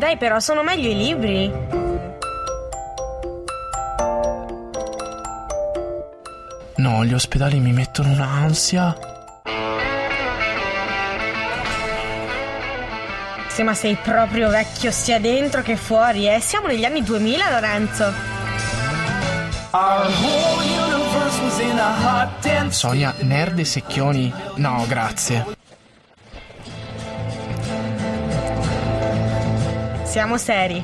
Dai, però sono meglio i libri. No, gli ospedali mi mettono un'ansia. Sì, ma sei proprio vecchio sia dentro che fuori, eh? Siamo negli anni 2000, Lorenzo. Sonia, nerd e secchioni? No, grazie. Siamo seri.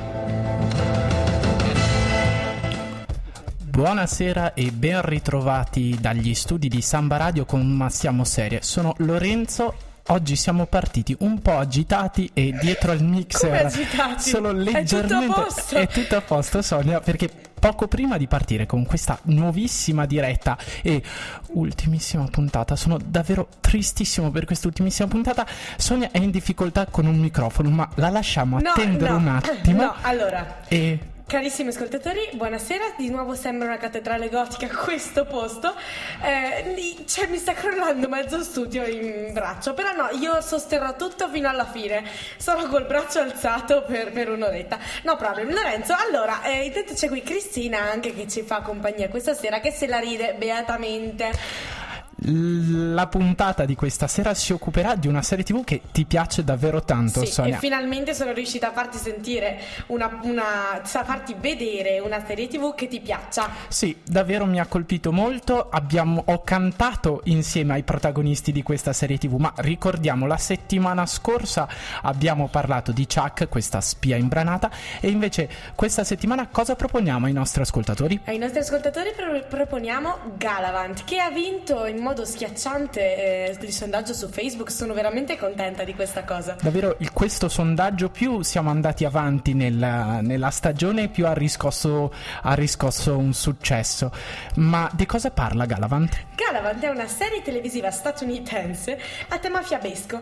Buonasera e ben ritrovati dagli studi di Samba Radio con Ma siamo serie. Sono Lorenzo. Oggi siamo partiti un po' agitati e dietro al mixer. solo leggermente È tutto a posto? è tutto a posto Sonia perché poco prima di partire con questa nuovissima diretta e ultimissima puntata sono davvero tristissimo per quest'ultimissima puntata. Sonia è in difficoltà con un microfono ma la lasciamo No, attendere no, un attimo No, allora, e Carissimi ascoltatori, buonasera. Di nuovo sembra una cattedrale gotica questo posto. Eh, cioè, mi sta crollando mezzo studio in braccio. Però no, io sosterrò tutto fino alla fine. Sarò col braccio alzato per, per un'oretta. No problem. Lorenzo, allora, eh, intanto c'è qui Cristina anche che ci fa compagnia questa sera, che se la ride beatamente. La puntata di questa sera si occuperà di una serie TV che ti piace davvero tanto, Sì, Sonia. e finalmente sono riuscita a farti sentire una, una a farti vedere una serie TV che ti piaccia. Sì, davvero mi ha colpito molto. Abbiamo, ho cantato insieme ai protagonisti di questa serie TV, ma ricordiamo la settimana scorsa abbiamo parlato di Chuck, questa spia imbranata, e invece questa settimana cosa proponiamo ai nostri ascoltatori? Ai nostri ascoltatori pro- proponiamo Galavant che ha vinto in modo schiacciante eh, il sondaggio su Facebook. Sono veramente contenta di questa cosa. Davvero, il- questo sondaggio più siamo andati avanti nella, nella stagione, più ha riscosso, ha riscosso un successo. Ma di cosa parla Galavant? Galavant è una serie televisiva statunitense a tema fiabesco.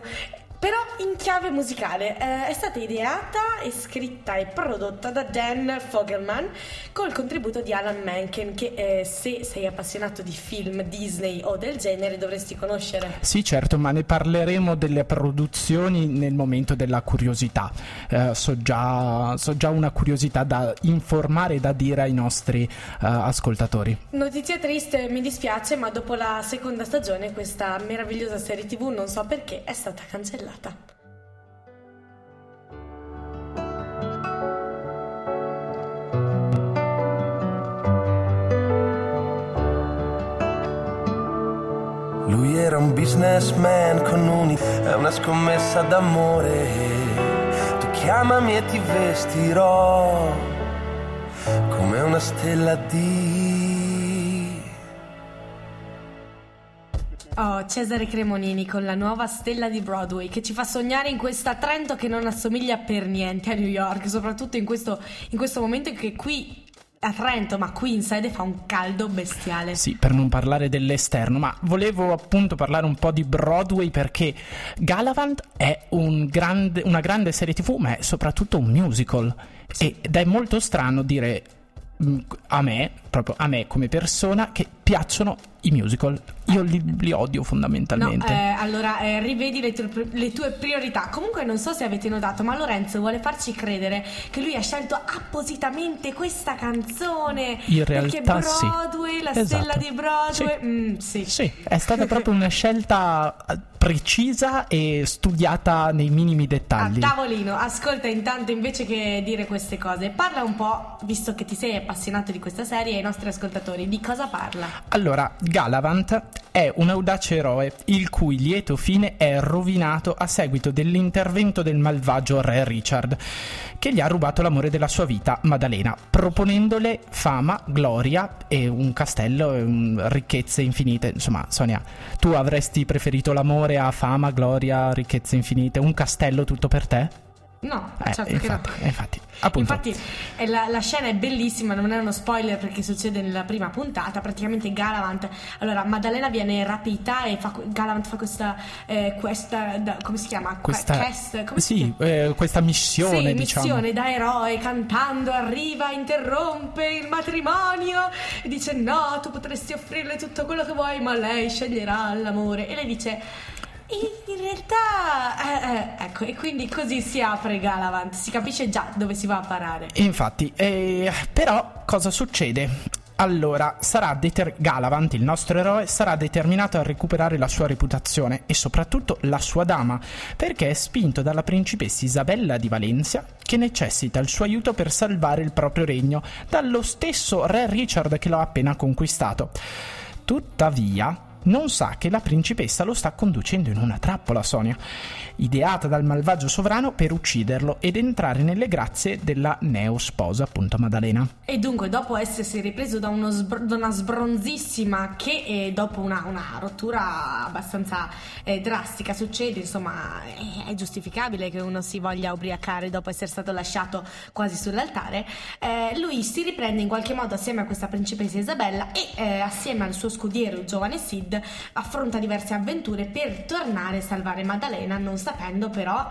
Però in chiave musicale Eh, è stata ideata e scritta e prodotta da Dan Fogelman col contributo di Alan Menken che eh, se sei appassionato di film Disney o del genere dovresti conoscere. Sì, certo, ma ne parleremo delle produzioni nel momento della curiosità. Eh, so, già, so già una curiosità da informare e da dire ai nostri eh, ascoltatori. Notizia triste, mi dispiace, ma dopo la seconda stagione questa meravigliosa serie TV, non so perché, è stata cancellata. Lui era un businessman con uni... è una scommessa d'amore. Tu chiamami e ti vestirò come una stella di... Oh, Cesare Cremonini con la nuova stella di Broadway che ci fa sognare in questa Trento che non assomiglia per niente a New York, soprattutto in questo, in questo momento in che qui a Trento, ma qui in sede fa un caldo bestiale. Sì, per non parlare dell'esterno, ma volevo appunto parlare un po' di Broadway perché Galavant è un grande- una grande serie TV, ma è soprattutto un musical. Ed è molto strano dire mh, a me, proprio a me come persona, che piacciono i musical. Io li, li odio No, fondamentalmente. eh, allora eh, rivedi le tue, le tue priorità. Comunque non so se avete notato, ma Lorenzo vuole farci credere che lui ha scelto appositamente questa canzone. In perché realtà sì. Broadway, la Esatto. stella di Broadway. Sì. mm, sì. Sì, è stata proprio una scelta eh, precisa e studiata nei minimi A dettagli. tavolino, ascolta intanto invece che dire queste cose, parla un po', visto che ti sei appassionato di questa serie, ai nostri ascoltatori, di cosa parla? Allora, Galavant è un audace eroe il cui lieto fine è rovinato a seguito dell'intervento del malvagio re Richard, che gli ha rubato l'amore della sua vita, Maddalena, proponendole fama, gloria e un castello e ricchezze infinite. Insomma, Sonia, tu avresti preferito l'amore a fama, gloria, ricchezze infinite, un castello tutto per te? No, Eh, certo infatti, no. infatti, appunto. Infatti eh, la, la scena è bellissima, non è uno spoiler perché succede nella prima puntata. Praticamente Galavant, allora Maddalena viene rapita e fa, Galavant fa questa, eh, questa da- come si chiama? questa, Quest, come sì, eh, questa missione, Sì, diciamo. missione da eroe cantando arriva, interrompe il matrimonio e dice no, tu potresti offrirle tutto quello che vuoi, ma lei sceglierà l'amore. E lei dice in realtà, eh, eh, ecco, e quindi così si apre Galavant, si capisce già dove si va a parare. Infatti, eh, però cosa succede? Allora, sarà deter- Galavant, il nostro eroe, sarà determinato a recuperare la sua reputazione e soprattutto la sua dama, perché è spinto dalla principessa Isabella di Valencia, che necessita il suo aiuto per salvare il proprio regno dallo stesso re Richard che lo ha appena conquistato. Tuttavia, non sa che la principessa lo sta conducendo in una trappola, Sonia, ideata dal malvagio sovrano per ucciderlo ed entrare nelle grazie della neo sposa, appunto Maddalena. E dunque, dopo essersi ripreso da, sbr- da una sbronzissima che eh, dopo una, una, rottura abbastanza eh, drastica succede, insomma, è, giustificabile che uno si voglia ubriacare dopo essere stato lasciato quasi sull'altare, eh, lui si riprende in qualche modo assieme a questa principessa Isabella e eh, assieme al suo scudiero, il giovane Sid, affronta diverse avventure per tornare a salvare Maddalena, non sapendo però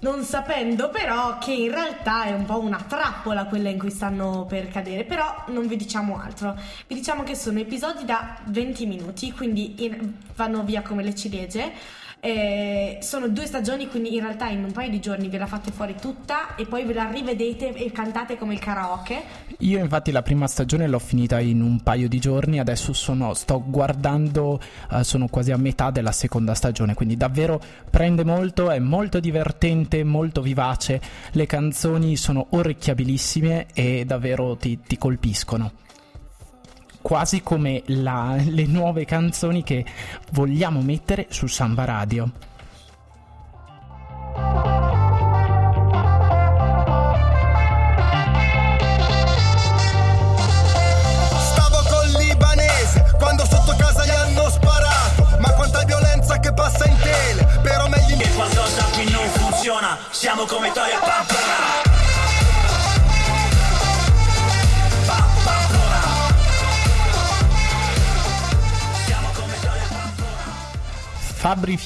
non sapendo però che in realtà è un po' una trappola quella in cui stanno per cadere, però non vi diciamo altro, vi diciamo che sono episodi da 20 minuti, quindi in, vanno via come le ciliegie eh, sono due stagioni, quindi in realtà in un paio di giorni ve la fate fuori tutta e poi ve la rivedete e cantate come il karaoke. Io infatti la prima stagione l'ho finita in un paio di giorni, adesso sono, sto guardando, uh, sono quasi a metà della seconda stagione, quindi davvero prende molto, è molto divertente, molto vivace, le canzoni sono orecchiabilissime e davvero ti, ti colpiscono quasi come la, le nuove canzoni che vogliamo mettere su Samba Radio.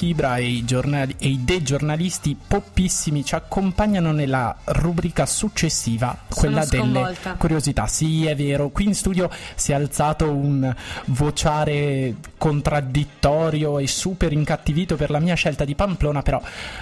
Fibra e i, giornali, e i dei giornalisti poppissimi ci accompagnano nella rubrica successiva, quella delle curiosità. Sì, è vero, qui in studio si è alzato un vociare contraddittorio e super incattivito per la mia scelta di Pamplona, però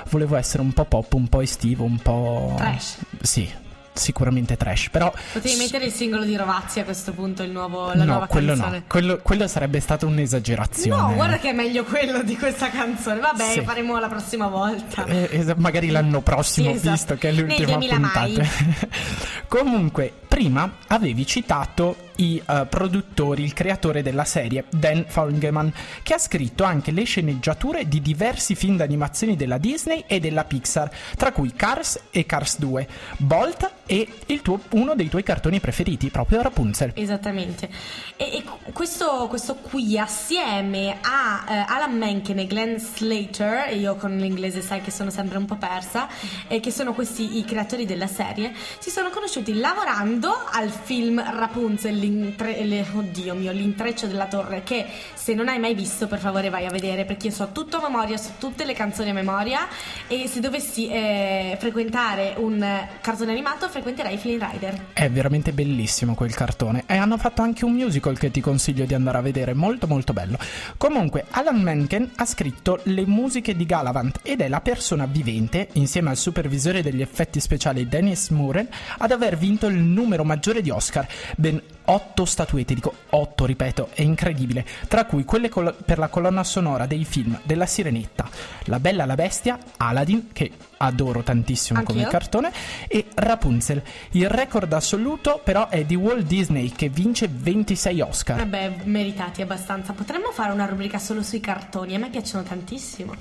volevo essere un po' pop, un po' estivo, un po'... Trash. Sì, sicuramente trash. Però potevi mettere il singolo di Rovazzi a questo punto, il nuovo, la no, nuova quello canzone. No, quello, quello sarebbe stata un'esagerazione. No, guarda che è meglio quello di questa canzone. Vabbè, sì. faremo la prossima volta. Eh, es- magari l'anno prossimo, sì, esatto. visto che è l'ultima puntata. Comunque, prima avevi citato i uh, produttori, il creatore della serie, Dan Folgeman, che ha scritto anche le sceneggiature di diversi film d'animazione della Disney e della Pixar, tra cui Cars e Cars 2, Bolt e tuo, uno dei tuoi cartoni preferiti, proprio Rapunzel. Esattamente. E, e questo, questo, qui, assieme a uh, Alan Menken e Glenn Slater, io con l'inglese sai che sono sempre un po' persa, e che sono questi i creatori della serie, si sono conosciuti lavorando al film Rapunzel le, oddio mio, l'intreccio della torre che se non hai mai visto per favore vai a vedere perché io so tutto a memoria, so tutte le canzoni a memoria e se dovessi eh, frequentare un cartone animato frequenterei Flynn Rider. È veramente bellissimo quel cartone e hanno fatto anche un musical che ti consiglio di andare a vedere, molto molto bello. Comunque Alan Menken ha scritto le musiche di Galavant ed è la persona vivente, insieme al supervisore degli effetti speciali Dennis Muren, ad aver vinto il numero maggiore di Oscar, ben 8 statuette, dico 8 ripeto, è incredibile, tra cui quelle col- per la colonna sonora dei film della Sirenetta, La Bella la Bestia, Aladdin, che adoro tantissimo Anch'io. come cartone, e Rapunzel. Il record assoluto però è di Walt Disney che vince 26 Oscar. Vabbè, meritati abbastanza. Potremmo fare una rubrica solo sui cartoni, a me piacciono tantissimo.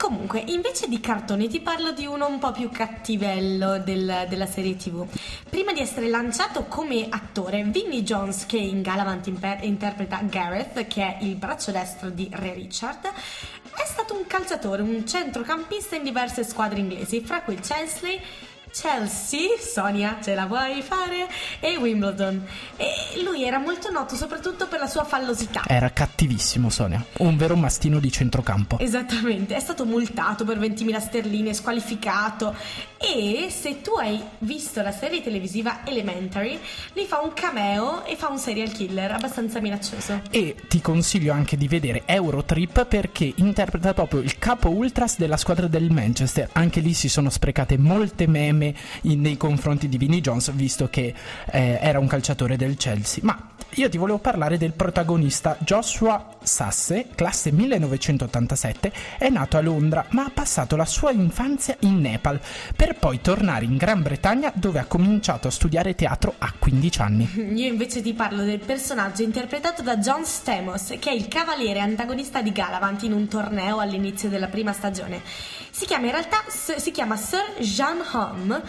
Comunque, invece di cartoni ti parlo di uno un po' più cattivello del, della serie tv. Prima di essere lanciato come attore, Vinnie Jones, che in Galavant imper- interpreta Gareth, che è il braccio destro di Re Richard, è stato un calciatore, un centrocampista in diverse squadre inglesi, fra cui Chelsea, Chelsea, Sonia, ce la vuoi fare? E Wimbledon. E lui era molto noto soprattutto per la sua fallosità. Era cattivissimo Sonia, un vero mastino di centrocampo. Esattamente, è stato multato per 20.000 sterline, squalificato e se tu hai visto la serie televisiva Elementary, lì fa un cameo e fa un serial killer abbastanza minaccioso. E ti consiglio anche di vedere Eurotrip perché interpreta proprio il capo ultras della squadra del Manchester. Anche lì si sono sprecate molte meme in- nei confronti di Vinnie Jones visto che eh, era un calciatore del Chelsea. Ma io ti volevo parlare del protagonista Joshua Sasse, classe 1987, è nato a Londra ma ha passato la sua infanzia in Nepal per poi tornare in Gran Bretagna dove ha cominciato a studiare teatro a 15 anni. Io invece ti parlo del personaggio interpretato da John Stamos, che è il cavaliere antagonista di Galavant in un torneo all'inizio della prima stagione. Si chiama in realtà si chiama Sir Jean Hom.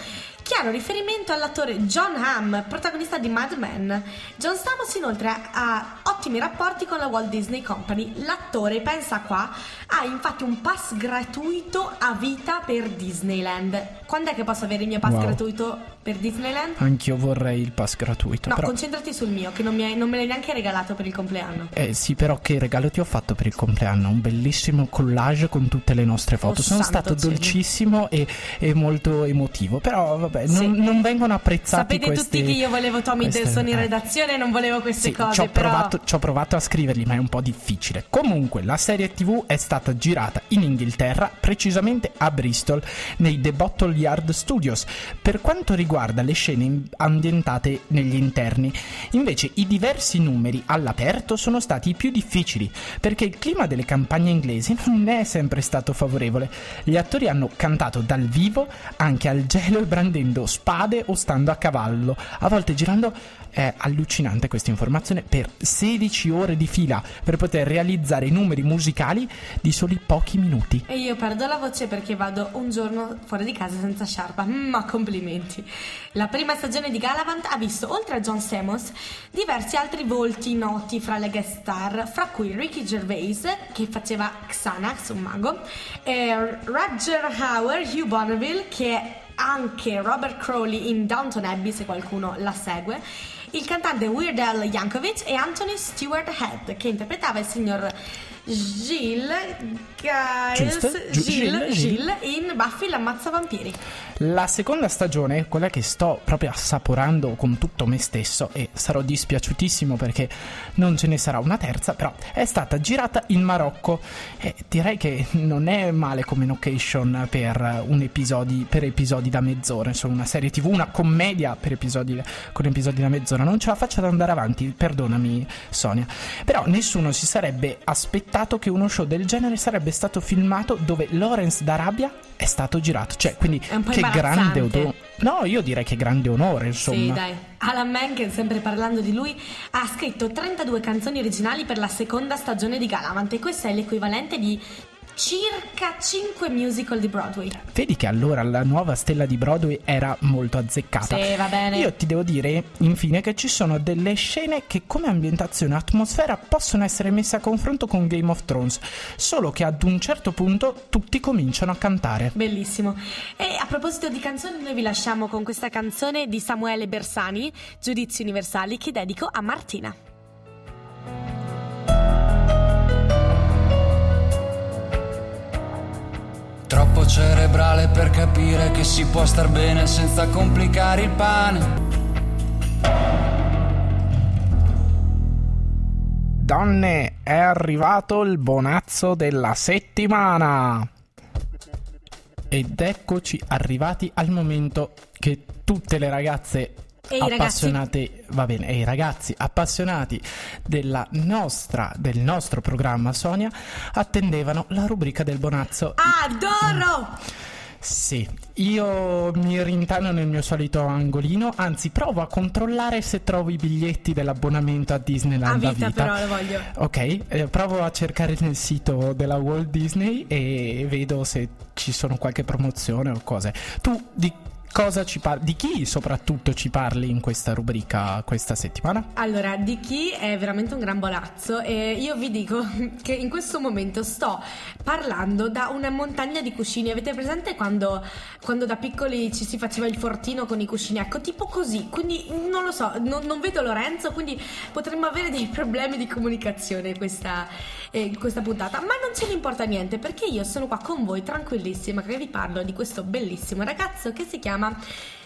Chiaro riferimento all'attore John Hamm, protagonista di Mad Men. John Stamos inoltre ha ottimi rapporti con la Walt Disney Company. L'attore, pensa qua, ha infatti un pass gratuito a vita per Disneyland. Quando è che posso avere il mio pass Wow. gratuito per Disneyland? Anch'io vorrei il pass gratuito. No, però... concentrati sul mio, che non, mi hai- non me l'hai neanche regalato per il compleanno. Eh sì, però che regalo ti ho fatto per il compleanno? Un bellissimo collage con tutte le nostre foto. Oh, Sono stato cielo. dolcissimo e, e molto emotivo. Però vabbè, non, Sì. non vengono apprezzati Sapete questi... tutti che io volevo Tommy queste- Delson in eh. redazione e non volevo queste Sì, cose, ci ho, però... provato, ci ho provato a scriverli, ma è un po' difficile. Comunque, la serie TV è stata girata in Inghilterra, precisamente a Bristol, nei The Bottle Yard Studios, per quanto riguarda le scene ambientate negli interni. Invece, i diversi numeri all'aperto sono stati i più difficili, perché il clima delle campagne inglesi non è sempre stato favorevole. Gli attori hanno cantato dal vivo anche al gelo e brandendo spade o stando a cavallo, a volte girando è allucinante questa informazione per 16 ore di fila per poter realizzare i numeri musicali di soli pochi minuti. E io perdo la voce perché vado un giorno fuori di casa senza sciarpa, ma complimenti. La prima stagione di Galavant ha visto, oltre a John Stamos, diversi altri volti noti fra le guest star, fra cui Ricky Gervais, che faceva Xanax, un mago, e Roger Hauer, Hugh Bonneville, che è anche Robert Crowley in Downton Abbey, se qualcuno la segue, il cantante Weird Al Yankovic e Anthony Stewart Head, che interpretava il signor Gilles Giles, Gilles, Gilles, in Buffy l'ammazza vampiri. La seconda stagione, quella che sto proprio assaporando con tutto me stesso e sarò dispiaciutissimo perché non ce ne sarà una terza, però è stata girata in Marocco e direi che non è male come location per un episodi per episodi da mezz'ora, insomma una serie TV, una commedia per episodi con episodi da mezz'ora. Non ce la faccio ad andare avanti, perdonami Sonia. Però nessuno si sarebbe aspettato che uno show del genere sarebbe stato filmato dove Lawrence d'Arabia è stato girato, cioè quindi È un po' che grande onore. No, io direi che grande onore, insomma. Sì, dai. Alan Menken, sempre parlando di lui, ha scritto 32 canzoni originali per la seconda stagione di Galavant e questo è l'equivalente di circa 5 musical di Broadway. Vedi che allora la nuova stella di Broadway era molto azzeccata. Sì, va bene. Io ti devo dire, infine, che ci sono delle scene che come ambientazione e atmosfera possono essere messe a confronto con Game of Thrones, solo che ad un certo punto tutti cominciano a cantare. Bellissimo. E a proposito di canzoni, noi vi lasciamo con questa canzone di Samuele Bersani, Giudizi Universali, che dedico a Martina. Cerebrale per capire che si può star bene senza complicare il pane. Donne, è arrivato il bonazzo della settimana. Ed eccoci arrivati al momento che tutte le ragazze E i ragazzi? appassionate, va bene, e i ragazzi appassionati della nostra, del nostro programma Sonia attendevano la rubrica del bonazzo. Adoro! Sì, io mi rintano nel mio solito angolino, anzi provo a controllare se trovo i biglietti dell'abbonamento a Disneyland A vita, però, lo voglio. Ok, eh, provo a cercare nel sito della Walt Disney e vedo se ci sono qualche promozione o cose. Tu di cosa ci parli? Di chi soprattutto ci parli in questa rubrica questa settimana? Allora, di chi è veramente un gran bolazzo e io vi dico che in questo momento sto parlando da una montagna di cuscini. Avete presente quando, quando da piccoli ci si faceva il fortino con i cuscini? Ecco, tipo così. Quindi non lo so, non, non vedo Lorenzo, quindi potremmo avere dei problemi di comunicazione questa, eh, questa puntata. Ma non ce ne importa niente perché io sono qua con voi tranquillissima che vi parlo di questo bellissimo ragazzo che si chiama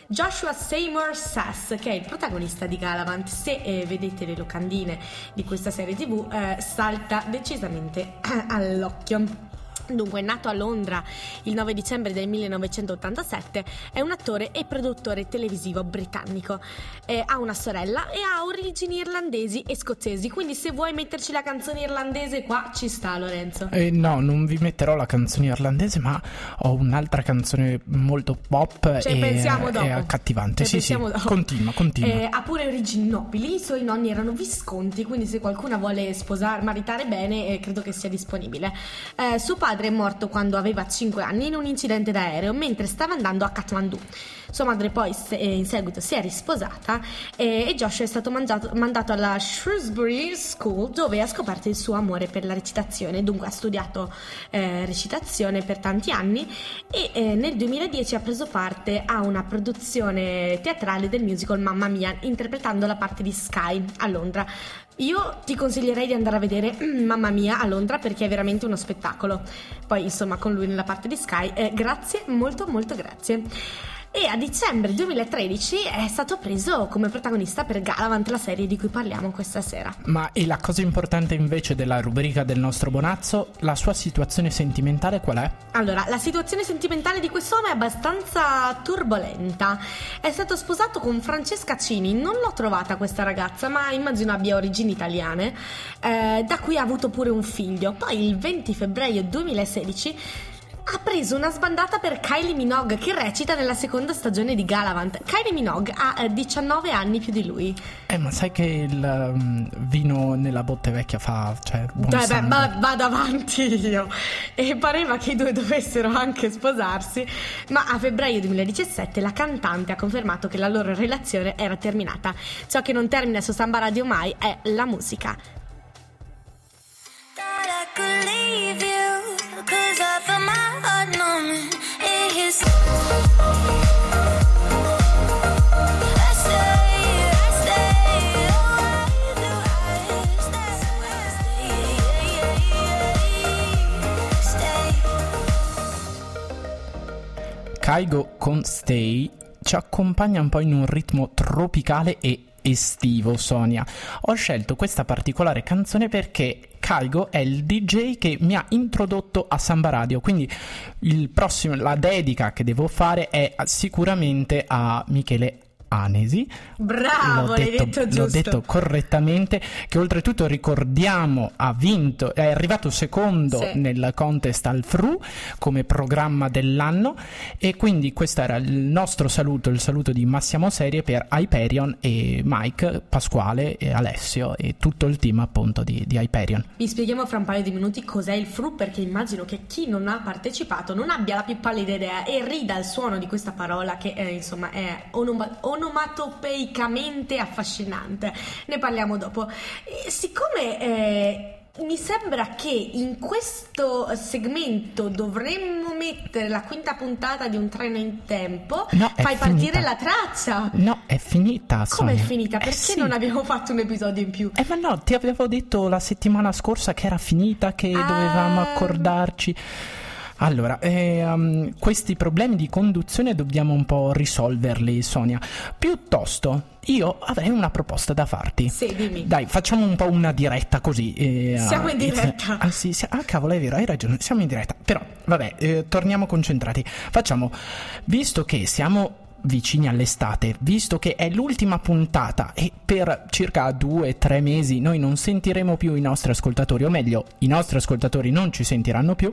Joshua Seymour Sass, che è il protagonista di Galavant. Se eh, vedete le locandine di questa serie tv, eh, salta decisamente all'occhio. Dunque, nato a Londra il 9 dicembre del 1987, è un attore e produttore televisivo britannico. Eh, ha una sorella e ha origini irlandesi e scozzesi, quindi se vuoi metterci la canzone irlandese qua ci sta Lorenzo. Eh, no, non vi metterò la canzone irlandese, ma ho un'altra canzone molto pop Cioè, e, e accattivante. Cioè, sì, sì, dopo. continua, continua. Eh, ha pure origini nobili, i suoi nonni erano visconti, quindi se qualcuno vuole sposare, maritare bene, eh, credo che sia disponibile. Eh, suo padre è morto quando aveva 5 anni in un incidente d'aereo mentre stava andando a Kathmandu. Sua madre poi eh, in seguito si è risposata eh, e Joshua è stato mangiato- mandato alla Shrewsbury School dove ha scoperto il suo amore per la recitazione. Dunque ha studiato eh, recitazione per tanti anni e eh, nel 2010 ha preso parte a una produzione teatrale del musical Mamma Mia interpretando la parte di Sky a Londra. Io ti consiglierei di andare a vedere Mamma Mia a Londra perché è veramente uno spettacolo. Poi insomma con lui nella parte di Sky, eh, grazie, molto molto grazie. E a dicembre 2013 è stato preso come protagonista per Galavant, la serie di cui parliamo questa sera. Ma e la cosa importante invece della rubrica del nostro Bonazzo, la sua situazione sentimentale qual è? Allora, la situazione sentimentale di quest'uomo è abbastanza turbolenta. È stato sposato con Francesca Cini, non l'ho trovata questa ragazza, ma immagino abbia origini italiane, eh, da cui ha avuto pure un figlio. Poi il 20 febbraio 2016 ha preso una sbandata per Kylie Minogue che recita nella seconda stagione di Galavant. Kylie Minogue ha eh, 19 anni più di lui. Eh, ma sai che il um, vino nella botte vecchia fa, cioè, buon Dai, beh, ma vado avanti io. E pareva che i due dovessero anche sposarsi, ma a febbraio 2017 la cantante ha confermato che la loro relazione era terminata. Ciò che non termina su Samba Radio mai è la musica. Thought I could leave you, cause I felt my Kaigo con Stay ci accompagna un po' in un ritmo tropicale e estivo, Sonia. Ho scelto questa particolare canzone perché Kaigo è il DJ che mi ha introdotto a Samba Radio, quindi prossimo, la dedica che devo fare è sicuramente a Michele Anesi. Bravo, L'ho l'hai detto l'ho giusto. detto correttamente, che oltretutto ricordiamo ha vinto, è arrivato secondo Sì. nel contest al FRU come programma dell'anno e quindi questo era il nostro saluto, il saluto di Massimo Serie per Hyperion e Mike, Pasquale e Alessio e tutto il team appunto di, di Hyperion. Vi spieghiamo fra un paio di minuti cos'è il fru perché immagino che chi non ha partecipato non abbia la più pallida idea e rida al suono di questa parola che eh, insomma è onoma- onomatopeicamente affascinante. Ne parliamo dopo. E siccome eh, mi sembra che in questo segmento dovremmo mettere la quinta puntata di un treno in tempo, No, fai partire la traccia. No, è finita. Come è finita? Eh Perché sì. non abbiamo fatto un episodio in più? Eh ma no, ti avevo detto la settimana scorsa che era finita, che Ah. dovevamo accordarci. Allora, ehm, questi problemi di conduzione dobbiamo un po' risolverli, Sonia. Piuttosto, io avrei una proposta da farti. Sì, dimmi. Dai, facciamo un po' una diretta così. eh, Siamo in diretta. Ah, sì, sì, ah, cavolo, è vero, hai ragione, siamo in diretta. Però, vabbè, eh, torniamo concentrati. Facciamo, visto che siamo vicini all'estate, visto che è l'ultima puntata e per circa due o tre mesi noi non sentiremo più i nostri ascoltatori, o meglio, i nostri ascoltatori non ci sentiranno più,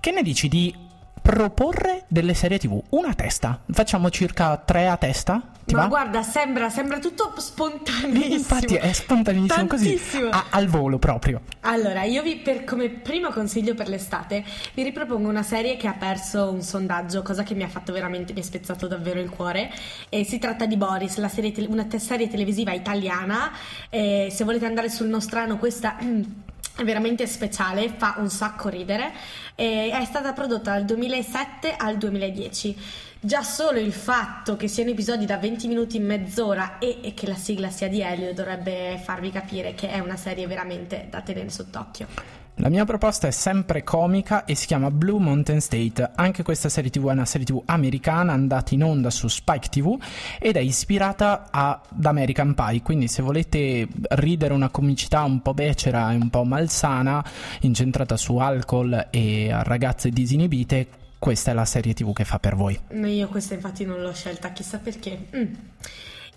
che ne dici di proporre delle serie TV, una a testa. Facciamo circa tre a testa? Ti Ma va? guarda, sembra, sembra tutto spontaneissimo. Infatti è spontaneissimo così, Tantissimo. a- al volo proprio. Allora, io vi per come primo consiglio per l'estate vi ripropongo una serie che ha perso un sondaggio, cosa che mi ha fatto veramente, mi ha spezzato davvero il cuore. E si tratta di Boris, la serie tele- una te- serie televisiva italiana. E se volete andare sul nostrano, questa veramente speciale, fa un sacco ridere. E è stata prodotta dal 2007 al 2010. Già solo il fatto che siano episodi da 20 minuti in mezz'ora e, e che la sigla sia di Elio dovrebbe farvi capire che è una serie veramente da tenere sott'occhio. La mia proposta è sempre comica e si chiama Blue Mountain State. Anche questa serie TV è una serie TV americana andata in onda su Spike TV ed è ispirata ad American Pie. Quindi, se volete ridere una comicità un po' becera e un po' malsana, incentrata su alcol e ragazze disinibite, questa è la serie TV che fa per voi. Ma Io questa infatti non l'ho scelta, chissà perché. Mm.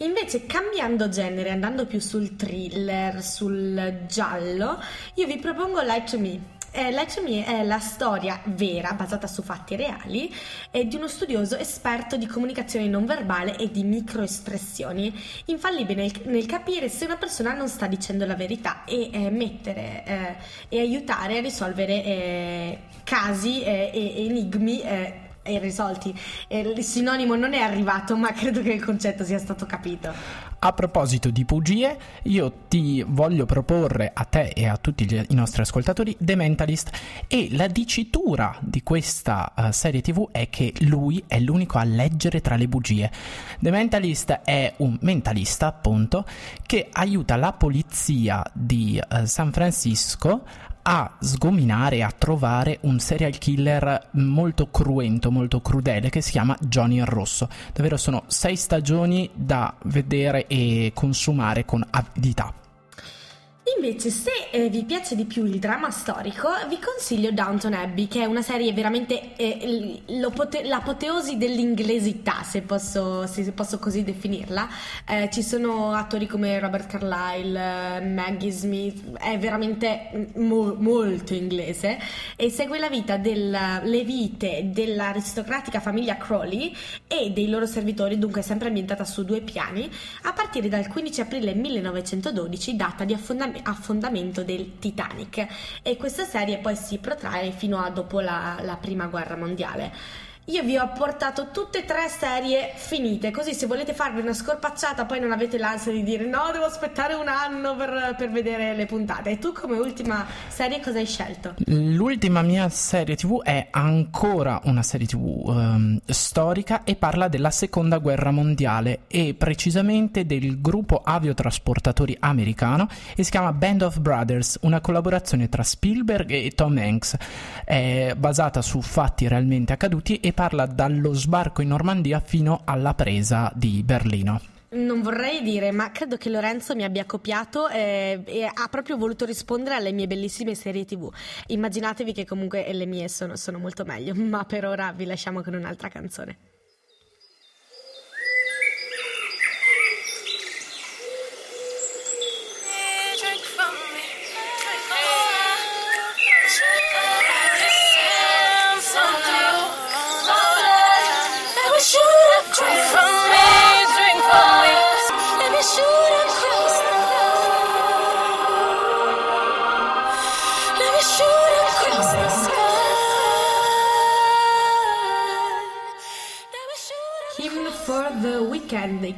Invece, cambiando genere, andando più sul thriller, sul giallo, io vi propongo Light Me. Eh, Light Me è la storia vera, basata su fatti reali, eh, di uno studioso esperto di comunicazione non verbale e di microespressioni, infallibile nel, nel capire se una persona non sta dicendo la verità e eh, mettere eh, e aiutare a risolvere eh, casi eh, e enigmi. Irrisolti. Il sinonimo non è arrivato, ma credo che il concetto sia stato capito. A proposito di bugie, io ti voglio proporre a te e a tutti gli- i nostri ascoltatori The Mentalist e la dicitura di questa eh, serie TV è che lui è l'unico a leggere tra le bugie. The Mentalist è un mentalista, appunto, che aiuta la polizia di eh, San Francisco a sgominare a trovare un serial killer molto cruento, molto crudele che si chiama Johnny il Rosso. Davvero sono sei stagioni da vedere e consumare con avidità. Invece, se eh, vi piace di più il dramma storico, vi consiglio Downton Abbey, che è una serie veramente eh, l'apoteosi dell'inglesità, se posso, se posso così definirla. Eh, ci sono attori come Robert Carlyle, eh, Maggie Smith, è veramente mo- molto inglese e segue la vita del- le vite dell'aristocratica famiglia Crowley e dei loro servitori, dunque sempre ambientata su due piani, a partire dal 15 aprile 1912, data di affonda- affondamento del Titanic. E questa serie poi si protrae fino a dopo la, la prima guerra mondiale. Io vi ho portato tutte e tre serie finite, così se volete farvi una scorpacciata poi non avete l'ansia di dire no, devo aspettare un anno per, per vedere le puntate. E tu come ultima serie cosa hai scelto? L'ultima mia serie TV è ancora una serie TV ehm, storica e parla della seconda guerra mondiale e precisamente del gruppo aviotrasportatori americano e si chiama Band of Brothers, una collaborazione tra Spielberg e Tom Hanks. È basata su fatti realmente accaduti e parla dallo sbarco in Normandia fino alla presa di Berlino. Non vorrei dire, ma credo che Lorenzo mi abbia copiato eh, e ha proprio voluto rispondere alle mie bellissime serie TV. Immaginatevi che comunque le mie sono, sono molto meglio, ma per ora vi lasciamo con un'altra canzone.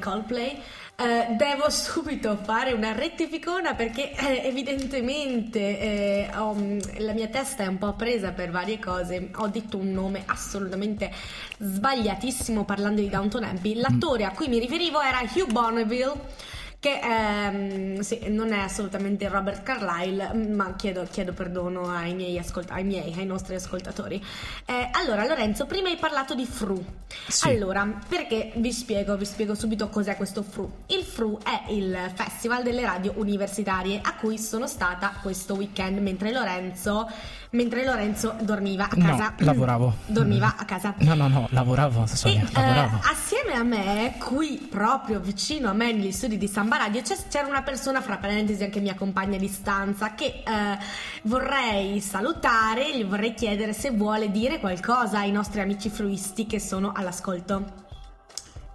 Coldplay. Eh, devo subito fare una rettificona perché eh, evidentemente eh, ho- la mia testa è un po' presa per varie cose. Ho detto un nome assolutamente sbagliatissimo parlando di Downton Abbey. L'attore a cui mi riferivo era Hugh Bonneville. Che ehm, sì, non è assolutamente Robert Carlyle, ma chiedo, chiedo perdono ai miei, ascolt- ai miei, ai nostri ascoltatori. Eh, allora, Lorenzo, prima hai parlato di Fru. Sì. Allora, perché vi spiego, vi spiego subito cos'è questo FRU. Il FRU è il festival delle radio universitarie a cui sono stata questo weekend, mentre Lorenzo mentre Lorenzo dormiva a No, casa. lavoravo. Dormiva a casa. No, no, no, lavoravo, E Sonia, eh, lavoravo. assieme a me, qui proprio vicino a me negli studi di Samba Radio, c'era una persona, fra parentesi anche mia compagna di stanza, che eh, vorrei salutare, gli vorrei chiedere se vuole dire qualcosa ai nostri amici fruisti che sono all'ascolto.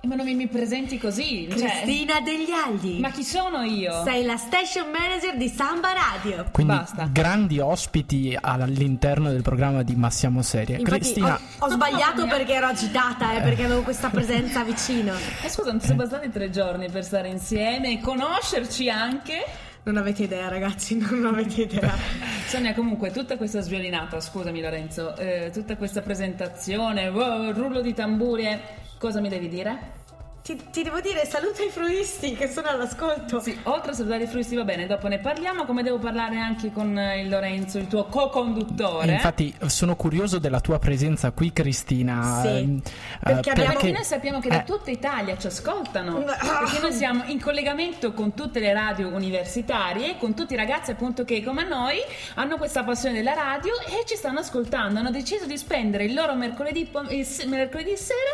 Ma non mi, mi presenti così? cioè- Cristina degli Agli. ma chi sono io? Sei la station manager di Samba Radio. Quindi basta. grandi ospiti all'interno del programma di Ma siamo serie. Infatti Cristina, ho, ho sbagliato mia. perché ero agitata, eh, perché avevo questa presenza vicino. Eh, scusa, non ti sono bastati tre giorni per stare insieme e conoscerci anche? Non avete idea, ragazzi, non avete idea. Sonia, comunque, tutta questa sviolinata, scusami Lorenzo, eh, tutta questa presentazione, wow, rullo di tamburi, eh, cosa mi devi dire? Ti, ti devo dire, saluta i fruisti che sono all'ascolto. Sì, oltre a salutare i fruisti va bene, dopo ne parliamo, come devo parlare anche con eh, il Lorenzo, il tuo co-conduttore. infatti sono curioso della tua presenza qui, Cristina. Sì, ehm, perché eh, abbiamo- Perché noi sappiamo che da eh, tutta Italia ci ascoltano, perché noi siamo in collegamento con tutte le radio universitarie, con tutti i ragazzi appunto che come noi hanno questa passione della radio e ci stanno ascoltando, hanno deciso di spendere il loro mercoledì, pom- il se- mercoledì sera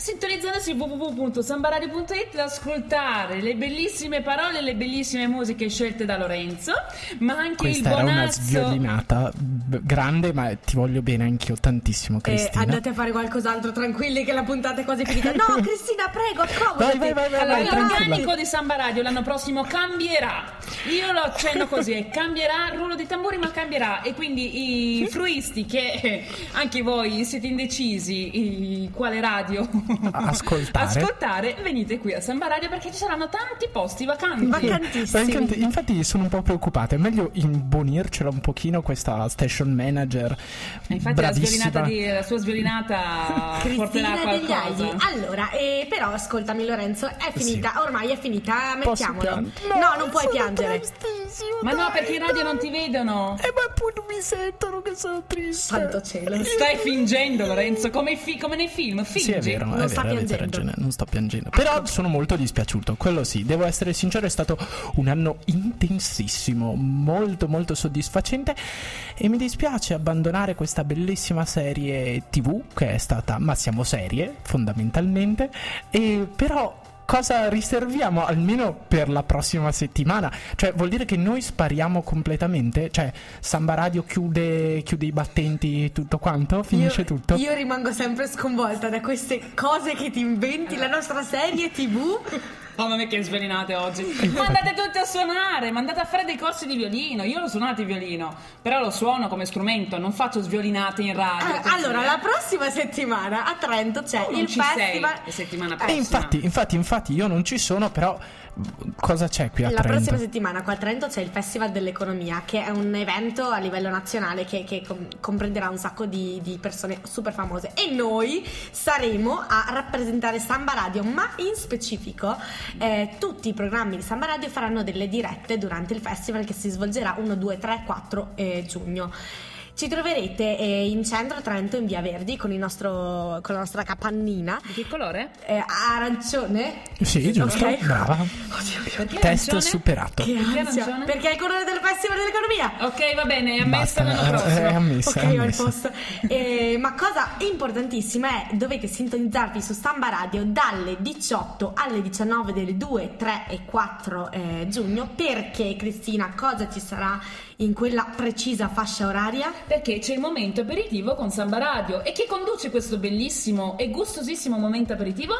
sintonizzandosi www.sambaradio.it ad ascoltare le bellissime parole e le bellissime musiche scelte da Lorenzo, ma anche Questa il era una sviolinata grande, ma ti voglio bene anch'io tantissimo, Eh, Cristina. andate a fare qualcos'altro tranquilli che la puntata è quasi finita. No, Cristina, prego, accomodati. Vai, vai, vai, Allora, l'organico di Samba Radio l'anno prossimo cambierà. Io lo accenno così, eh, cambierà, rullo di tamburi, ma cambierà. E quindi i fruisti che eh, anche voi siete indecisi quale radio Ascoltare. ascoltare, venite qui a Samba Radio perché ci saranno tanti posti vacanti. Vacantissimi. Infatti, infatti sono un po' preoccupata, è meglio imbonircela un pochino questa station manager. E Infatti la, bravissima. sviolinata di, la sua sviolinata porterà Cristina degli qualcosa. Agli. Allora, eh, però ascoltami Lorenzo, è finita, ormai è finita, mettiamolo. piangere? No, non puoi piangere. Tristissimo, Ma no, dai. perché in radio non ti vedono. Eh, ma poi non mi sentono che sono triste. Santo cielo. Stai fingendo, Lorenzo, come, i fi- come nei film. Fingi. Sì, è vero, Non è sta vero, avete piangendo. ragione, non sto piangendo. Però sono molto dispiaciuto, quello sì, devo essere sincero, è stato un anno intensissimo, molto molto soddisfacente e mi dispiace abbandonare questa bellissima serie TV che è stata Ma siamo serie, fondamentalmente, e però cosa riserviamo almeno per la prossima settimana? Cioè, vuol dire che noi spariamo completamente? Cioè, Samba Radio chiude, chiude i battenti tutto quanto? Finisce io, tutto? Io rimango sempre sconvolta da queste cose che ti inventi, la nostra serie TV. Mamma mia che svelinate oggi. Ma andate tutti a suonare, ma andate a fare dei corsi di violino. Io l'ho suonato il violino, però lo suono come strumento, non faccio sviolinate in radio. Ah, allora, eh. la prossima settimana a Trento c'è non il sei festival. la settimana E prossima. infatti, infatti, infatti, io non ci sono, però cosa c'è qui a La Trento? prossima settimana qua a Trento c'è il Festival dell'Economia, che è un evento a livello nazionale che, che com- comprenderà un sacco di, di persone super famose. E noi saremo a rappresentare Samba Radio, ma in specifico eh, tutti i programmi di Samba Radio faranno delle dirette durante il festival che si svolgerà 1, 2, 3, 4 eh, giugno. Ci troverete eh, in centro a Trento in Via Verdi con, il nostro, con la nostra capannina Di che colore? eh, arancione. Sì, giusto, Ok. brava. Oddio Test arancione? superato. che Perché ansia, arancione? Perché è il colore del Festival dell'Economia. Ok, va bene, è ammessa Basta, l'anno eh, prossimo. è ammessa, Ok, è ho il posto. Eh, ma cosa importantissima è dovete sintonizzarvi su Samba Radio dalle 18 alle 19 del 2, 3 e 4 eh, giugno perché Cristina cosa ci sarà in quella precisa fascia oraria? Perché c'è il momento aperitivo con Samba Radio. E chi conduce questo bellissimo e gustosissimo momento aperitivo?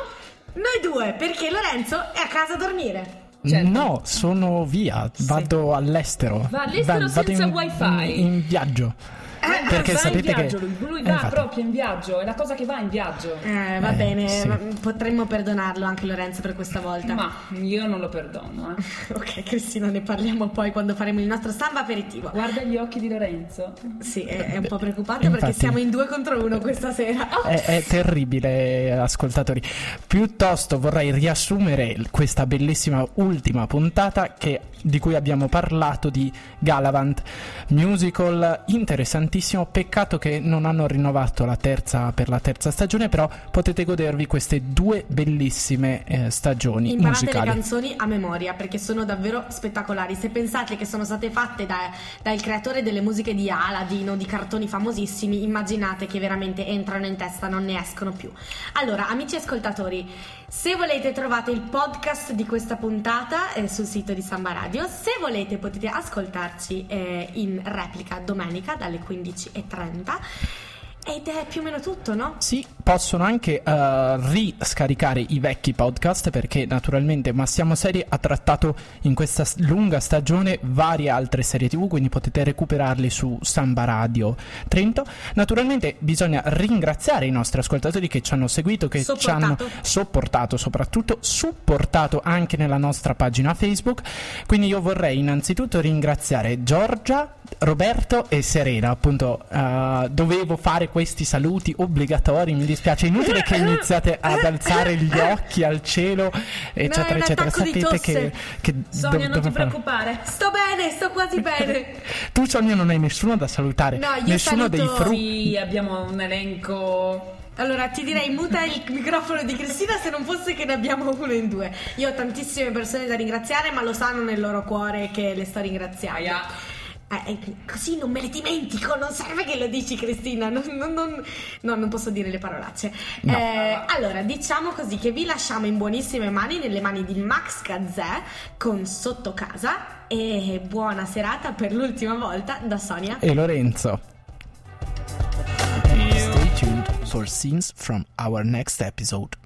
Noi due, perché Lorenzo è a casa a dormire. Certo. No, sono via, vado all'estero. Va all'estero vado senza in, wifi. In, in viaggio. Perché va sapete in viaggio, che lui, lui Eh, va infatti. proprio in viaggio, è la cosa che va in viaggio. Eh, va Eh, bene, sì. potremmo perdonarlo anche Lorenzo per questa volta. Ma io non lo perdono, eh. Ok, Cristina, ne parliamo poi quando faremo il nostro Samba aperitivo. Guarda gli occhi di Lorenzo. Sì, è, è un po' preoccupato Infatti. perché siamo in due contro uno questa sera. È, è terribile, ascoltatori. Piuttosto vorrei riassumere questa bellissima ultima puntata che- di cui abbiamo parlato di Galavant, musical interessantissimo bellissimo. Peccato che non hanno rinnovato la terza per la terza stagione, però potete godervi queste due bellissime eh, stagioni Imparate musicali. le canzoni a memoria perché sono davvero spettacolari. Se pensate che sono state fatte da- dal creatore delle musiche di Aladdin o di cartoni famosissimi, immaginate che veramente entrano in testa, non ne escono più. Allora, amici ascoltatori, se volete trovate il podcast di questa puntata eh, sul sito di Samba Radio. Se volete potete ascoltarci eh, in replica domenica dalle 15.30. Ed è più o meno tutto, no? Sì, possono anche eh, riscaricare i vecchi podcast perché naturalmente Ma Siamo Serie ha trattato in questa lunga stagione varie altre serie tv, quindi potete recuperarli su Samba Radio Trento. Naturalmente bisogna ringraziare i nostri ascoltatori che ci hanno seguito, che ci hanno Sopportato. sopportato, soprattutto supportato anche nella nostra pagina Facebook. Quindi io vorrei innanzitutto ringraziare Giorgia, Roberto e Serena. Appunto, eh, dovevo fare questi saluti obbligatori. Mi dispiace, è inutile che iniziate ad alzare gli occhi al cielo, eccetera, un eccetera. Sapete che, che Sonia, dov- non ti fare- preoccupare. Sto bene, sto quasi bene. Tu, Sonia, non hai nessuno da salutare. No, io nessuno saluto- dei fru. Sì, abbiamo un elenco. Allora ti direi muta il microfono di Cristina se non fosse che ne abbiamo uno in due. Io ho tantissime persone da ringraziare, ma lo sanno nel loro cuore che le sto ringraziando. Aia. Eh, eh, così non me le dimentico, non serve che lo dici Cristina, non, non- non- no, non posso dire le parolacce. No. Eh, allora, diciamo così che vi lasciamo in buonissime mani, nelle mani di Max Gazzè con Sotto Casa e buona serata per l'ultima volta da Sonia. E Lorenzo. Stay tuned for scenes from our next episode.